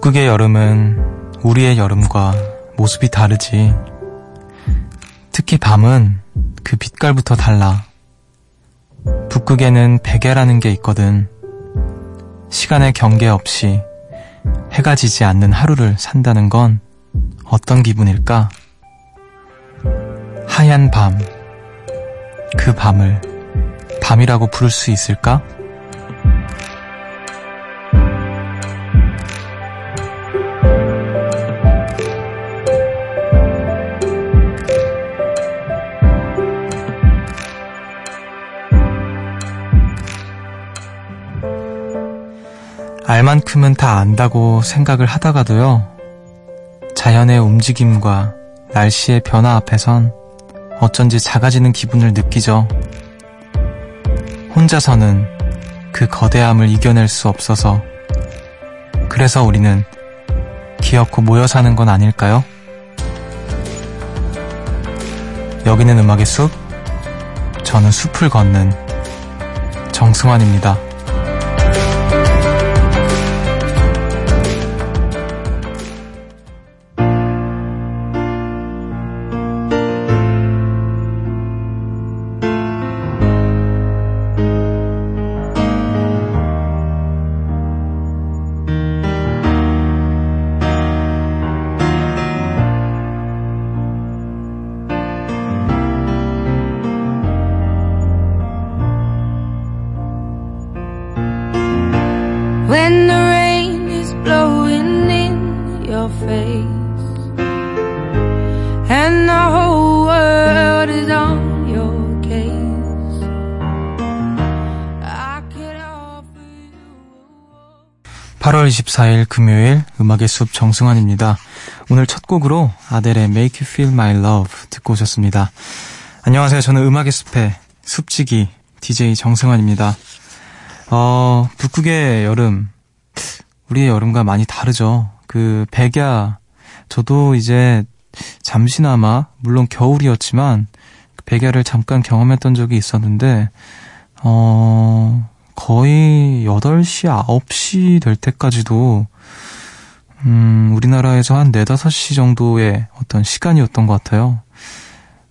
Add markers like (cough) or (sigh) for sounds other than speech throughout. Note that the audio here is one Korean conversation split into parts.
북극의 여름은 우리의 여름과 모습이 다르지. 특히 밤은 그 빛깔부터 달라. 북극에는 베개라는 게 있거든. 시간의 경계 없이 해가 지지 않는 하루를 산다는 건 어떤 기분일까? 하얀 밤. 그 밤을 밤이라고 부를 수 있을까? 알만큼은 다 안다고 생각을 하다가도요, 자연의 움직임과 날씨의 변화 앞에선 어쩐지 작아지는 기분을 느끼죠. 혼자서는 그 거대함을 이겨낼 수 없어서 그래서 우리는 기어코 모여 사는 건 아닐까요? 여기는 음악의 숲, 저는 숲을 걷는 정승환입니다. 24일 금요일 음악의 숲 정승환입니다. 오늘 첫 곡으로 아델의 Make You Feel My Love 듣고 오셨습니다. 안녕하세요. 저는 음악의 숲의 숲지기 DJ 정승환입니다. 어, 북극의 여름, 우리의 여름과 많이 다르죠. 그 백야, 저도 이제 잠시나마, 물론 겨울이었지만, 그 백야를 잠깐 경험했던 적이 있었는데, 어, 거의 8시, 9시 될 때까지도, 음, 우리나라에서 한 4, 5시 정도의 어떤 시간이었던 것 같아요.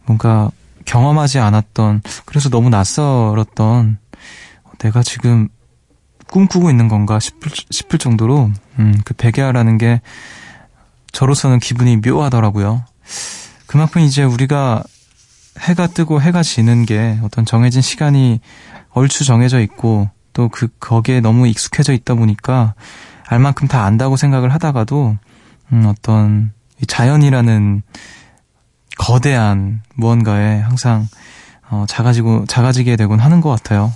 뭔가 경험하지 않았던, 그래서 너무 낯설었던, 내가 지금 꿈꾸고 있는 건가 싶을, 싶을 정도로, 음, 그 백야라는 게 저로서는 기분이 묘하더라고요. 그만큼 이제 우리가 해가 뜨고 해가 지는 게 어떤 정해진 시간이 얼추 정해져 있고 또 그 거기에 너무 익숙해져 있다 보니까 알만큼 다 안다고 생각을 하다가도 음, 어떤 이 자연이라는 거대한 무언가에 항상 어, 작아지고 작아지게 되곤 하는 것 같아요.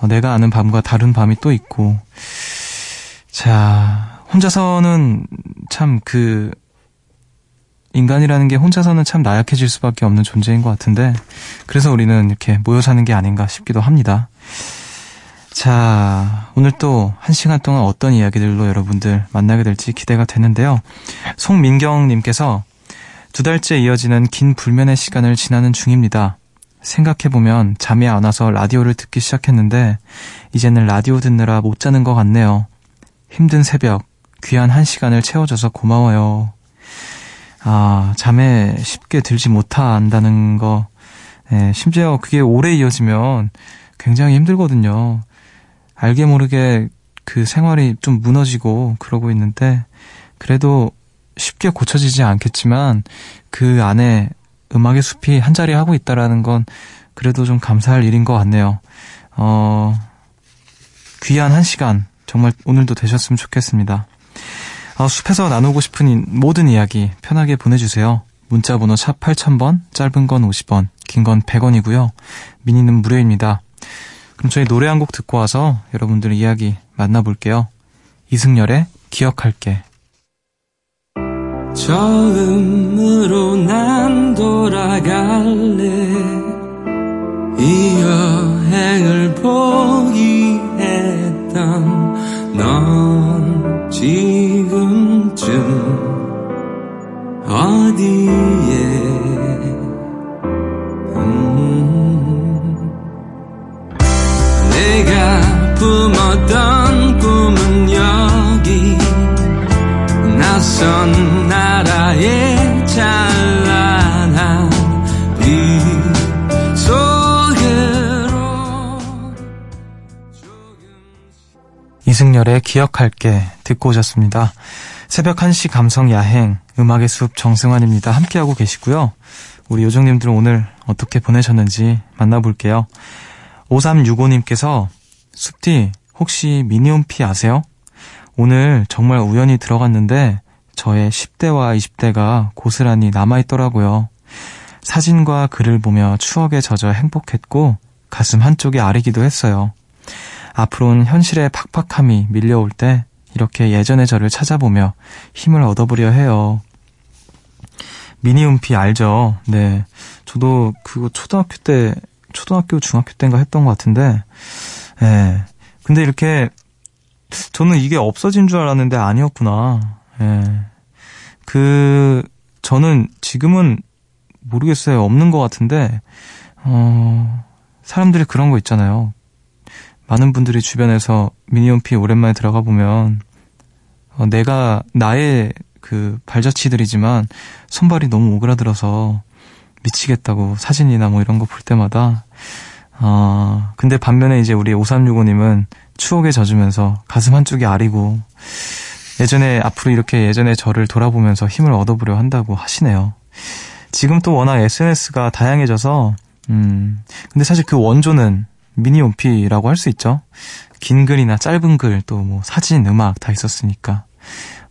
어, 내가 아는 밤과 다른 밤이 또 있고 자 혼자서는 참 그 인간이라는 게 혼자서는 참 나약해질 수밖에 없는 존재인 것 같은데 그래서 우리는 이렇게 모여 사는 게 아닌가 싶기도 합니다. 자, 오늘 또 한 시간 동안 어떤 이야기들로 여러분들 만나게 될지 기대가 되는데요. 송민경님께서 두 달째 이어지는 긴 불면의 시간을 지나는 중입니다. 생각해보면 잠이 안 와서 라디오를 듣기 시작했는데, 이제는 라디오 듣느라 못 자는 것 같네요. 힘든 새벽, 귀한 한 시간을 채워줘서 고마워요. 아, 잠에 쉽게 들지 못한다는 거, 예, 심지어 그게 오래 이어지면 굉장히 힘들거든요. 알게 모르게 그 생활이 좀 무너지고 그러고 있는데, 그래도 쉽게 고쳐지지 않겠지만, 그 안에 음악의 숲이 한 자리 하고 있다라는 건 그래도 좀 감사할 일인 것 같네요. 어, 귀한 한 시간, 정말 오늘도 되셨으면 좋겠습니다. 어, 숲에서 나누고 싶은 모든 이야기 편하게 보내주세요. 문자 번호 샵 8000번, 짧은 건 50원, 긴 건 100원이고요. 미니는 무료입니다. 그럼 저희 노래 한 곡 듣고 와서 여러분들의 이야기 만나볼게요. 이승열의 기억할게. 처음으로 난 돌아갈래 이 여행을 포기했던 넌지 금쯤 어디에? 음. 이승열의 기억할게 듣고 오셨습니다. 새벽 1시 감성 야행 음악의 숲 정승환입니다. 함께하고 계시고요. 우리 요정님들은 오늘 어떻게 보내셨는지 만나볼게요. 5365님께서 숲디 혹시 미니홈피 아세요? 오늘 정말 우연히 들어갔는데 저의 10대와 20대가 고스란히 남아있더라고요. 사진과 글을 보며 추억에 젖어 행복했고 가슴 한쪽이 아리기도 했어요. 앞으로는 현실의 팍팍함이 밀려올 때 이렇게 예전의 저를 찾아보며 힘을 얻어보려 해요. 미니움피 알죠? 네. 저도 그거 초등학교 때, 초등학교, 중학교 때인가 했던 것 같은데, 예. 네. 근데 이렇게, 저는 이게 없어진 줄 알았는데 아니었구나. 예. 네. 그, 저는 지금은 모르겠어요. 없는 것 같은데, 어, 사람들이 그런 거 있잖아요. 많은 분들이 주변에서 미니홈피 오랜만에 들어가 보면 어, 내가 나의 그 발자취들이지만 손발이 너무 오그라들어서 미치겠다고 사진이나 뭐 이런 거 볼 때마다 어, 근데 반면에 이제 우리 5365님은 추억에 젖으면서 가슴 한쪽이 아리고 예전에 앞으로 이렇게 예전에 저를 돌아보면서 힘을 얻어보려 한다고 하시네요. 지금 또 워낙 SNS가 다양해져서 음 근데 사실 그 원조는 미니홈피라고 할 수 있죠. 긴 글이나 짧은 글, 또 뭐 사진, 음악 다 있었으니까.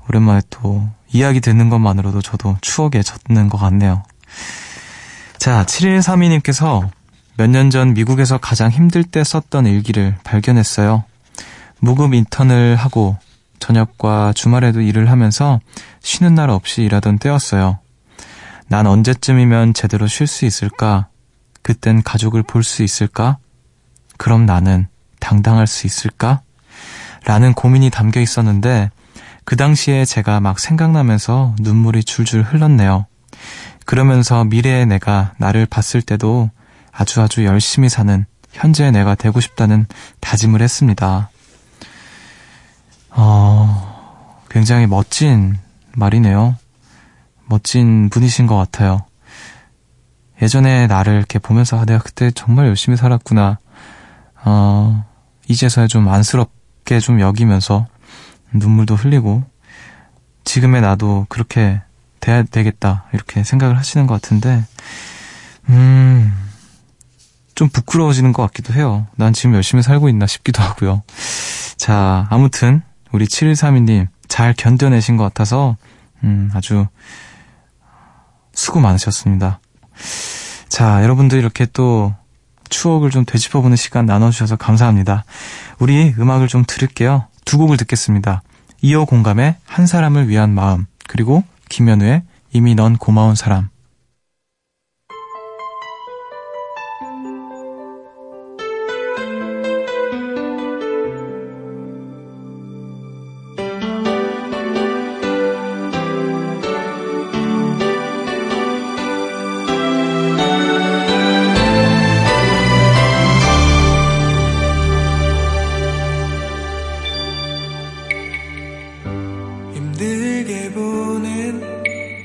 오랜만에 또 이야기 듣는 것만으로도 저도 추억에 젖는 것 같네요. 자, 7132님께서 몇 년 전 미국에서 가장 힘들 때 썼던 일기를 발견했어요. 무급 인턴을 하고 저녁과 주말에도 일을 하면서 쉬는 날 없이 일하던 때였어요. 난 언제쯤이면 제대로 쉴 수 있을까? 그땐 가족을 볼 수 있을까? 그럼 나는 당당할 수 있을까? 라는 고민이 담겨 있었는데 그 당시에 제가 막 생각나면서 눈물이 줄줄 흘렀네요. 그러면서 미래의 내가 나를 봤을 때도 아주 아주 열심히 사는 현재의 내가 되고 싶다는 다짐을 했습니다. 어, 굉장히 멋진 말이네요. 멋진 분이신 것 같아요. 예전에 나를 이렇게 보면서 아, 내가 그때 정말 열심히 살았구나. 어, 이제서야 좀 안쓰럽게 좀 여기면서 눈물도 흘리고 지금의 나도 그렇게 돼야 되겠다 이렇게 생각을 하시는 것 같은데 음, 좀 부끄러워지는 것 같기도 해요. 난 지금 열심히 살고 있나 싶기도 하고요. 자, 아무튼 우리 7132님 잘 견뎌내신 것 같아서 음, 아주 수고 많으셨습니다. 자, 여러분들 이렇게 또 추억을 좀 되짚어보는 시간 나눠주셔서 감사합니다. 우리 음악을 좀 들을게요. 두 곡을 듣겠습니다. 이어 공감의 한 사람을 위한 마음, 그리고 김현우의 이미 넌 고마운 사람.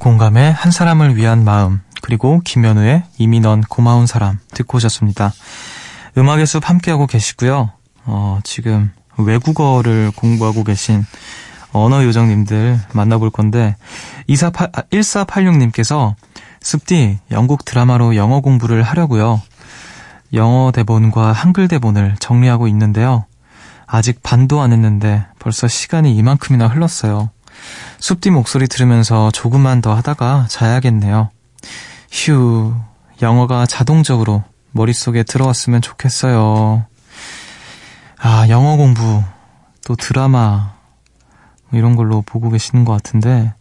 공감의 한 사람을 위한 마음 그리고 김현우의 이미 넌 고마운 사람 듣고 오셨습니다. 음악의 숲 함께하고 계시고요. 어, 지금 외국어를 공부하고 계신 언어 요정님들 만나볼 건데 248, 1486님께서 숲디 영국 드라마로 영어 공부를 하려고요. 영어 대본과 한글 대본을 정리하고 있는데요. 아직 반도 안 했는데 벌써 시간이 이만큼이나 흘렀어요. 숲디 목소리 들으면서 조금만 더 하다가 자야겠네요. 휴, 영어가 자동적으로 머릿속에 들어왔으면 좋겠어요. 아, 영어 공부, 또 드라마, 뭐 이런 걸로 보고 계시는 것 같은데,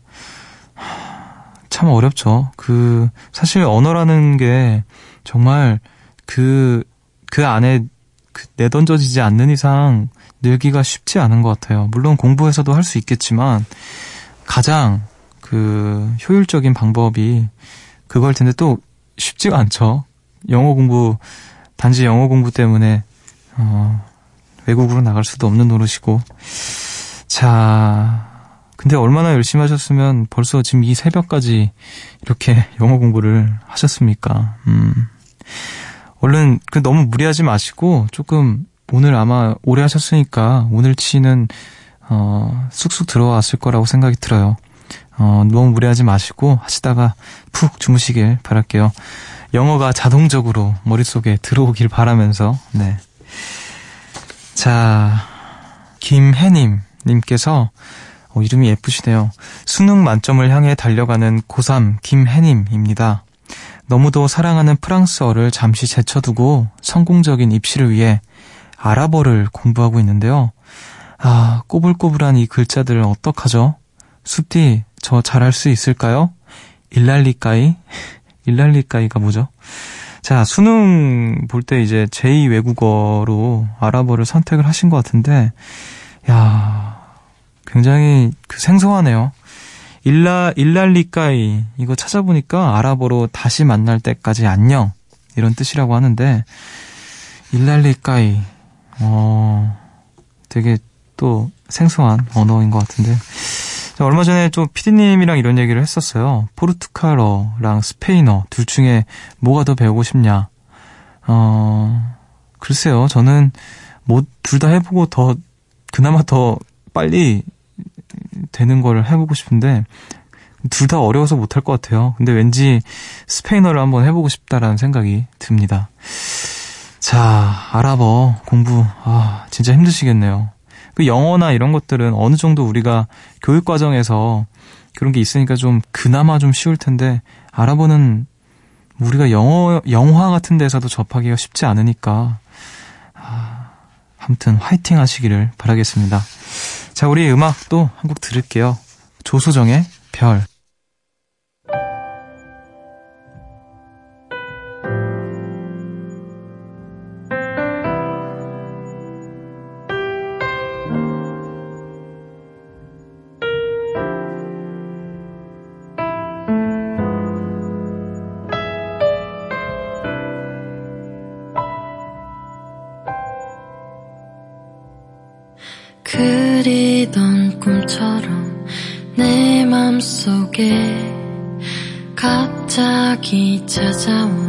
참 어렵죠. 그, 사실 언어라는 게 정말 그, 그 안에 그 내던져지지 않는 이상 늘기가 쉽지 않은 것 같아요. 물론 공부해서도 할 수 있겠지만, 가장 그 효율적인 방법이 그걸 텐데 또 쉽지가 않죠. 영어 공부, 단지 영어 공부 때문에, 어, 외국으로 나갈 수도 없는 노릇이고. 자, 근데 얼마나 열심히 하셨으면 벌써 지금 이 새벽까지 이렇게 영어 공부를 하셨습니까? 음. 얼른 그 너무 무리하지 마시고 조금 오늘 아마 오래 하셨으니까 오늘 치는 어 쑥쑥 들어왔을 거라고 생각이 들어요. 어 너무 무리하지 마시고 하시다가 푹 주무시길 바랄게요. 영어가 자동적으로 머릿속에 들어오길 바라면서 네. 자, 김혜님 님께서 어, 이름이 예쁘시네요. 수능 만점을 향해 달려가는 고3 김혜님입니다. 너무도 사랑하는 프랑스어를 잠시 제쳐두고 성공적인 입시를 위해 아랍어를 공부하고 있는데요. 아, 꼬불꼬불한 이 글자들을 어떡하죠? 숲디, 저 잘할 수 있을까요? 일랄리까이? (laughs) 일랄리까이가 뭐죠? 자, 수능 볼 때 이제 제2 외국어로 아랍어를 선택을 하신 것 같은데, 야 굉장히 그 생소하네요. 일라, 일랄리까이, 이거 찾아보니까 아랍어로 다시 만날 때까지 안녕. 이런 뜻이라고 하는데, 일랄리까이, 어, 되게 또 생소한 언어인 것 같은데. 자, 얼마 전에 좀 피디님이랑 이런 얘기를 했었어요. 포르투갈어랑 스페인어 둘 중에 뭐가 더 배우고 싶냐. 어, 글쎄요. 저는 뭐 둘 다 해보고 더, 그나마 더 빨리 되는 걸 해보고 싶은데 둘 다 어려워서 못할 것 같아요. 근데 왠지 스페인어를 한번 해보고 싶다라는 생각이 듭니다. 자, 아랍어 공부, 아, 진짜 힘드시겠네요. 그 영어나 이런 것들은 어느 정도 우리가 교육 과정에서 그런 게 있으니까 좀 그나마 좀 쉬울 텐데 아랍어는 우리가 영어 영화 같은 데서도 접하기가 쉽지 않으니까 아, 아무튼 화이팅 하시기를 바라겠습니다. 자, 우리 음악도 한곡 들을게요. 조수정의 별. 꿈처럼 내 맘속에 갑자기 찾아온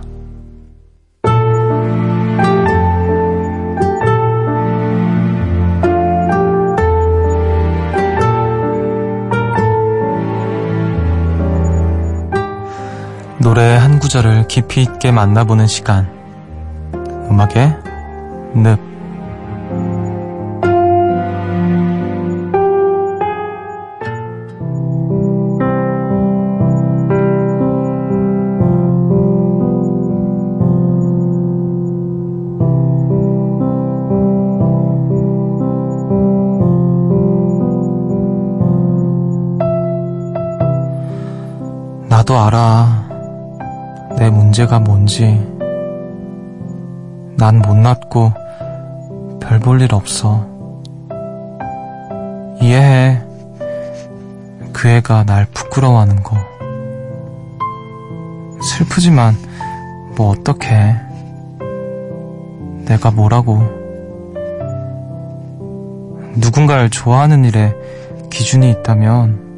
노래의 한 구절을 깊이 있게 만나보는 시간. 음악의 늪. 나도 알아. 내 문제가 뭔지. 난 못났고 별 볼 일 없어. 이해해. 그 애가 날 부끄러워하는 거. 슬프지만 뭐 어떡해. 내가 뭐라고. 누군가를 좋아하는 일에 기준이 있다면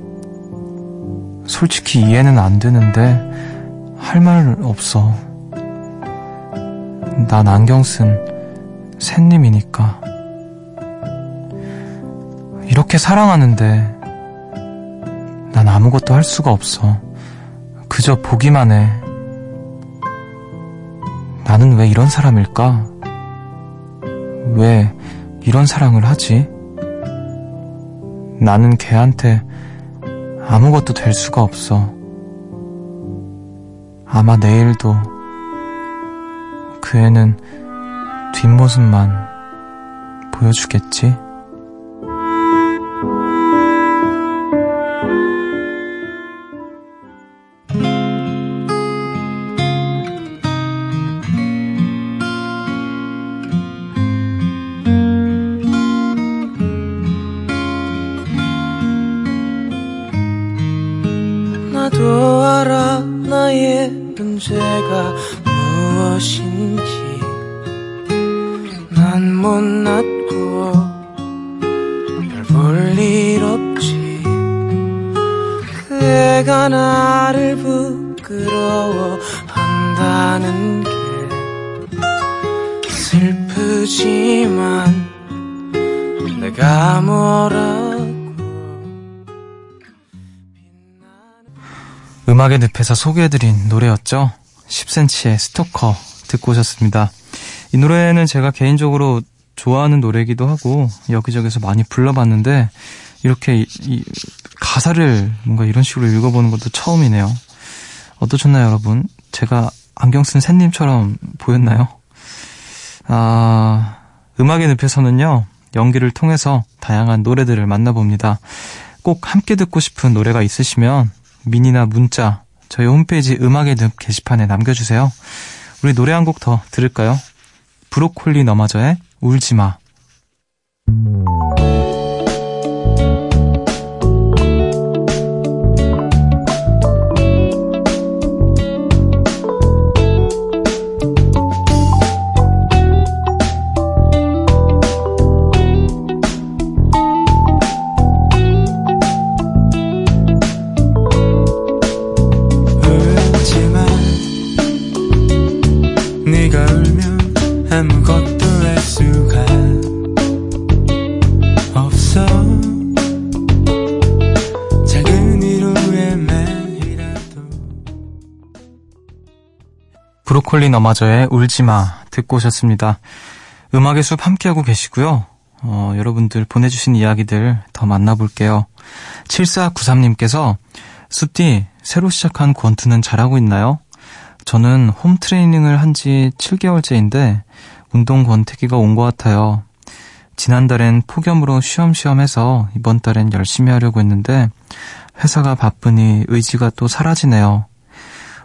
솔직히 이해는 안 되는데 할 말 없어. 난 안경 쓴 샌님이니까. 이렇게 사랑하는데 난 아무것도 할 수가 없어. 그저 보기만 해. 나는 왜 이런 사람일까? 왜 이런 사랑을 하지? 나는 걔한테 아무것도 될 수가 없어. 아마 내일도 그 애는 뒷모습만 보여주겠지? 부끄러워한다는 게 슬프지만 내가 뭐라고 음악의 늪에서 소개해드린 노래였죠. 10cm의 스토커 듣고 오셨습니다. 이 노래는 제가 개인적으로 좋아하는 노래이기도 하고 여기저기서 많이 불러봤는데 이렇게 이, 이 가사를 뭔가 이런 식으로 읽어보는 것도 처음이네요. 어떠셨나요, 여러분? 제가 안경 쓴 샌님처럼 보였나요? 아, 음악의 숲에서는요, 연기를 통해서 다양한 노래들을 만나봅니다. 꼭 함께 듣고 싶은 노래가 있으시면 미니나 문자 저희 홈페이지 음악의 숲 게시판에 남겨주세요. 우리 노래 한 곡 더 들을까요? 브로콜리 너마저의 울지마 브로콜리 너마저의 울지마 듣고 오셨습니다. 음악의 숲 함께하고 계시고요. 어, 여러분들 보내주신 이야기들 더 만나볼게요. 7493님께서 숲디 새로 시작한 권투는 잘하고 있나요? 저는 홈 트레이닝을 한 지 7개월째인데 운동 권태기가 온 것 같아요. 지난달엔 폭염으로 쉬엄쉬엄 해서 이번 달엔 열심히 하려고 했는데 회사가 바쁘니 의지가 또 사라지네요.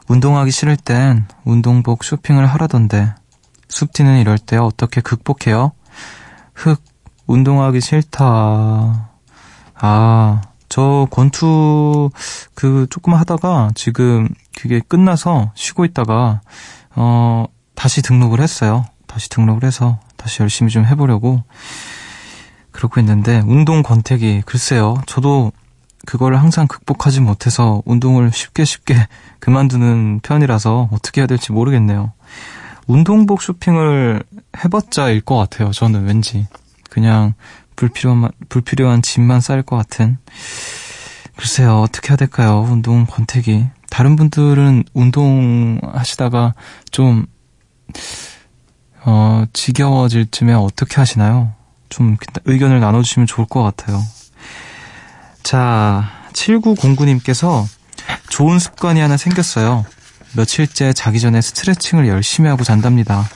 운동하기 싫을 땐 운동복 쇼핑을 하라던데 숲티는 이럴 때 어떻게 극복해요? 흑, 운동하기 싫다. 아, 저 권투 그 조금 하다가 지금 그게 끝나서 쉬고 있다가 어 다시 등록을 했어요. 다시 등록을 해서 다시 열심히 좀 해보려고 그러고 있는데 운동 권태기 글쎄요. 저도 그걸 항상 극복하지 못해서 운동을 쉽게 쉽게 그만두는 편이라서 어떻게 해야 될지 모르겠네요. 운동복 쇼핑을 해봤자 일 것 같아요. 저는 왠지 그냥 불필요한 불필요한 짐만 쌓일 것 같은. 글쎄요 어떻게 해야 될까요? 운동 권태기. 다른 분들은 운동 하시다가 좀 어, 지겨워질 쯤에 어떻게 하시나요? 좀 의견을 나눠주시면 좋을 것 같아요. 자, 7909님께서 좋은 습관이 하나 생겼어요. 며칠째 자기 전에 스트레칭을 열심히 하고 잔답니다.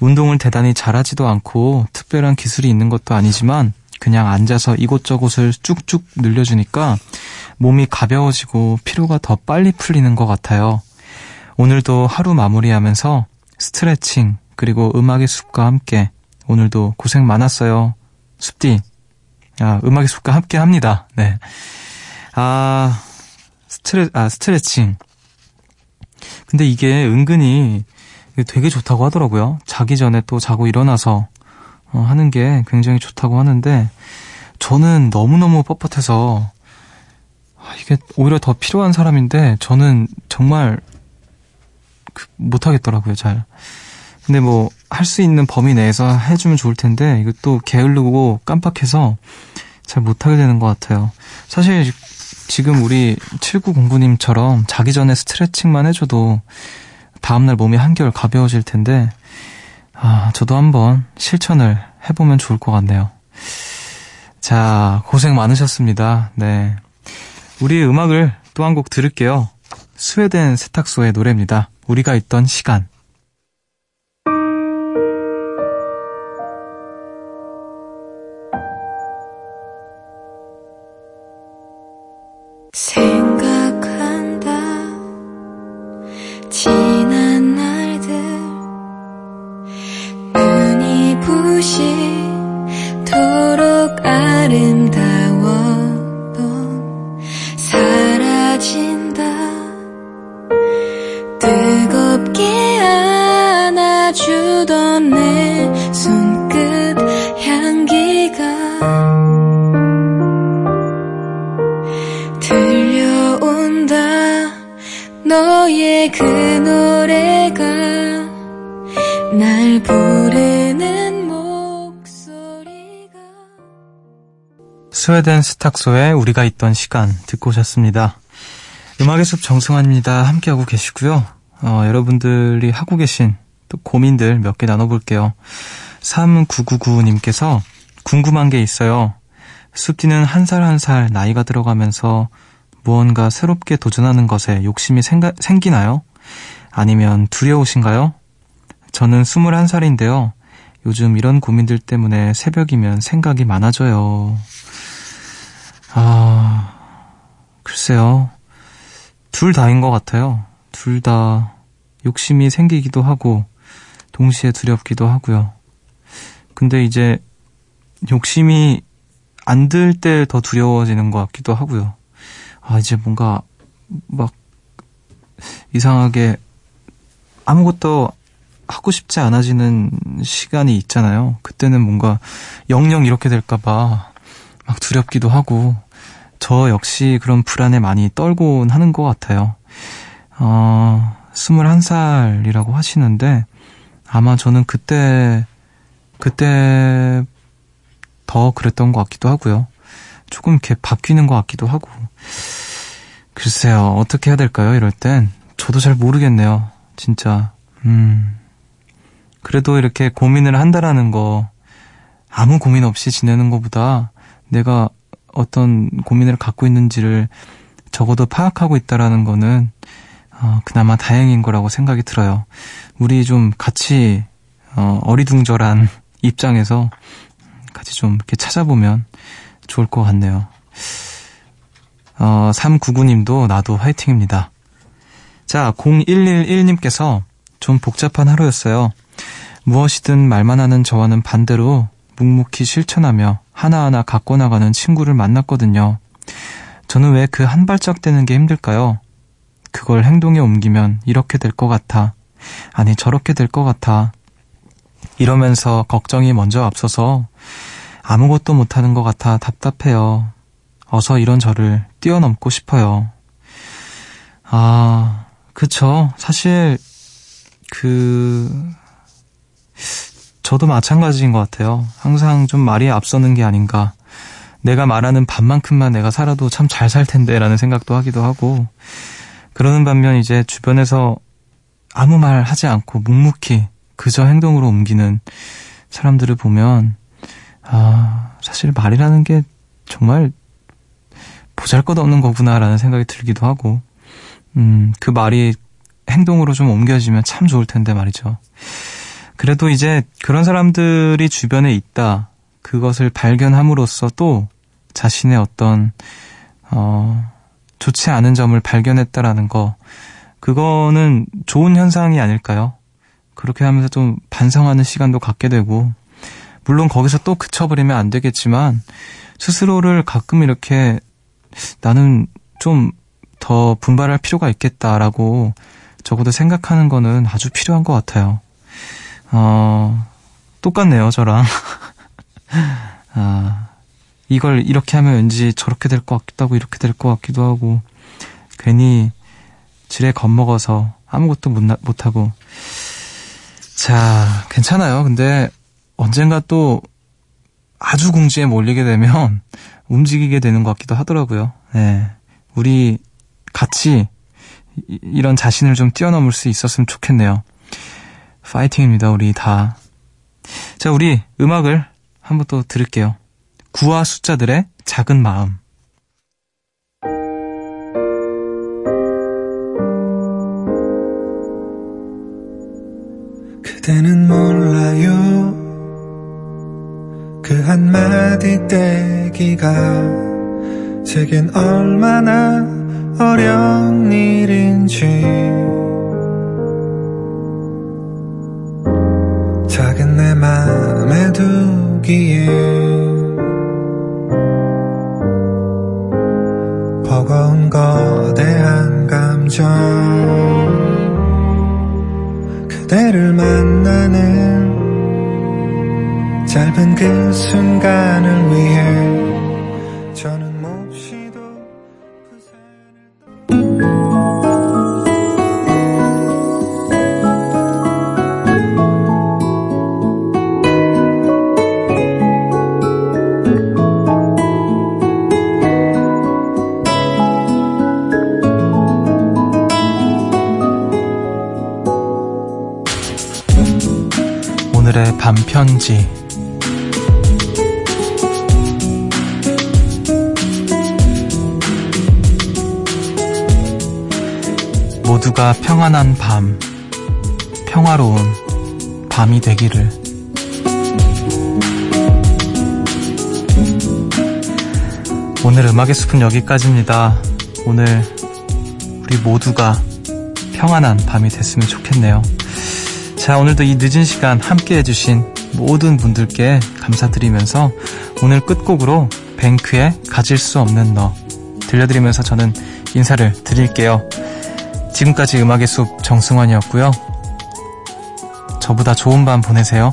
운동을 대단히 잘하지도 않고 특별한 기술이 있는 것도 아니지만 그냥 앉아서 이곳저곳을 쭉쭉 늘려주니까 몸이 가벼워지고 피로가 더 빨리 풀리는 것 같아요. 오늘도 하루 마무리하면서 스트레칭 그리고 음악의 숲과 함께 오늘도 고생 많았어요. 숲디. 아, 음악의 숲과 함께 합니다. 네. 아, 스트레, 아, 스트레칭. 근데 이게 은근히 되게 좋다고 하더라고요. 자기 전에 또 자고 일어나서 어, 하는 게 굉장히 좋다고 하는데 저는 너무너무 뻣뻣해서 아, 이게 오히려 더 필요한 사람인데 저는 정말 그, 못하겠더라고요, 잘. 근데 뭐 할 수 있는 범위 내에서 해주면 좋을 텐데 이것도 게을르고 깜빡해서 잘 못하게 되는 것 같아요. 사실 지금 우리 7909님처럼 자기 전에 스트레칭만 해줘도 다음날 몸이 한결 가벼워질 텐데, 아, 저도 한번 실천을 해보면 좋을 것 같네요. 자, 고생 많으셨습니다. 네. 우리 음악을 또 한 곡 들을게요. 스웨덴 세탁소의 노래입니다. 우리가 있던 시간. 생각한다. 지난 날들 눈이 부시도록 아름다웠 스웨덴 스탁소에 우리가 있던 시간 듣고 오셨습니다. 음악의 숲 정승환입니다. 함께하고 계시고요. 어, 여러분들이 하고 계신 또 고민들 몇 개 나눠볼게요. 3999님께서 궁금한 게 있어요. 숲디는 한 살 한 살 나이가 들어가면서 무언가 새롭게 도전하는 것에 욕심이 생가, 생기나요? 아니면 두려우신가요? 저는 21살인데요. 요즘 이런 고민들 때문에 새벽이면 생각이 많아져요. 아, 글쎄요. 둘 다인 것 같아요. 둘 다 욕심이 생기기도 하고, 동시에 두렵기도 하고요. 근데 이제 욕심이 안 들 때 더 두려워지는 것 같기도 하고요. 아, 이제 뭔가 막 이상하게 아무것도 하고 싶지 않아지는 시간이 있잖아요. 그때는 뭔가 영영 이렇게 될까봐 막 두렵기도 하고 저 역시 그런 불안에 많이 떨곤 하는 것 같아요. 어, 21살이라고 하시는데 아마 저는 그때, 그때 더 그랬던 것 같기도 하고요. 조금 이렇게 바뀌는 것 같기도 하고. 글쎄요, 어떻게 해야 될까요, 이럴 땐? 저도 잘 모르겠네요. 진짜. 음. 그래도 이렇게 고민을 한다라는 거, 아무 고민 없이 지내는 것보다 내가 어떤 고민을 갖고 있는지를 적어도 파악하고 있다라는 거는, 어, 그나마 다행인 거라고 생각이 들어요. 우리 좀 같이, 어, 어리둥절한 (laughs) 입장에서 같이 좀 이렇게 찾아보면 좋을 것 같네요. 어, 399님도 나도 화이팅입니다. 자, 0111님께서 좀 복잡한 하루였어요. 무엇이든 말만 하는 저와는 반대로 묵묵히 실천하며 하나하나 갖고 나가는 친구를 만났거든요. 저는 왜 그 한 발짝 떼는 게 힘들까요? 그걸 행동에 옮기면 이렇게 될 것 같아. 아니, 저렇게 될 것 같아. 이러면서 걱정이 먼저 앞서서 아무것도 못하는 것 같아 답답해요. 어서 이런 저를 뛰어넘고 싶어요. 아, 그쵸. 사실, 그, 저도 마찬가지인 것 같아요. 항상 좀 말이 앞서는 게 아닌가. 내가 말하는 반만큼만 내가 살아도 참 잘 살 텐데 라는 생각도 하기도 하고, 그러는 반면 이제 주변에서 아무 말 하지 않고 묵묵히 그저 행동으로 옮기는 사람들을 보면, 아, 사실 말이라는 게 정말 보잘 것 없는 거구나라는 생각이 들기도 하고, 음, 그 말이 행동으로 좀 옮겨지면 참 좋을 텐데 말이죠. 그래도 이제 그런 사람들이 주변에 있다. 그것을 발견함으로써 또 자신의 어떤, 어, 좋지 않은 점을 발견했다라는 거, 그거는 좋은 현상이 아닐까요? 그렇게 하면서 좀 반성하는 시간도 갖게 되고, 물론 거기서 또 그쳐버리면 안 되겠지만, 스스로를 가끔 이렇게 나는 좀 더 분발할 필요가 있겠다라고 적어도 생각하는 거는 아주 필요한 것 같아요. 어, 똑같네요, 저랑. (laughs) 아, 이걸 이렇게 하면 왠지 저렇게 될 것 같기도 하고, 이렇게 될 것 같기도 하고, 괜히 지레 겁먹어서 아무것도 못, 못하고. 자, 괜찮아요. 근데 언젠가 또 아주 궁지에 몰리게 되면 (laughs) 움직이게 되는 것 같기도 하더라고요. 네. 우리 같이 이런 자신을 좀 뛰어넘을 수 있었으면 좋겠네요. 파이팅입니다, 우리 다. 자, 우리 음악을 한번 또 들을게요. 구와 숫자들의 작은 마음. 그대는 몰라요 그 한마디 떼기가 제겐 얼마나 어려운 일인지 두기에 버거운 거대한 감정 그대를 만나는 짧은 그 순간을 위해 밤편지. 모두가 평안한 밤, 평화로운 밤이 되기를. 오늘 음악의 숲은 여기까지입니다. 오늘 우리 모두가 평안한 밤이 됐으면 좋겠네요. 자, 오늘도 이 늦은 시간 함께 해주신 모든 분들께 감사드리면서 오늘 끝곡으로 뱅크의 가질 수 없는 너 들려드리면서 저는 인사를 드릴게요. 지금까지 음악의 숲 정승환이었고요. 저보다 좋은 밤 보내세요.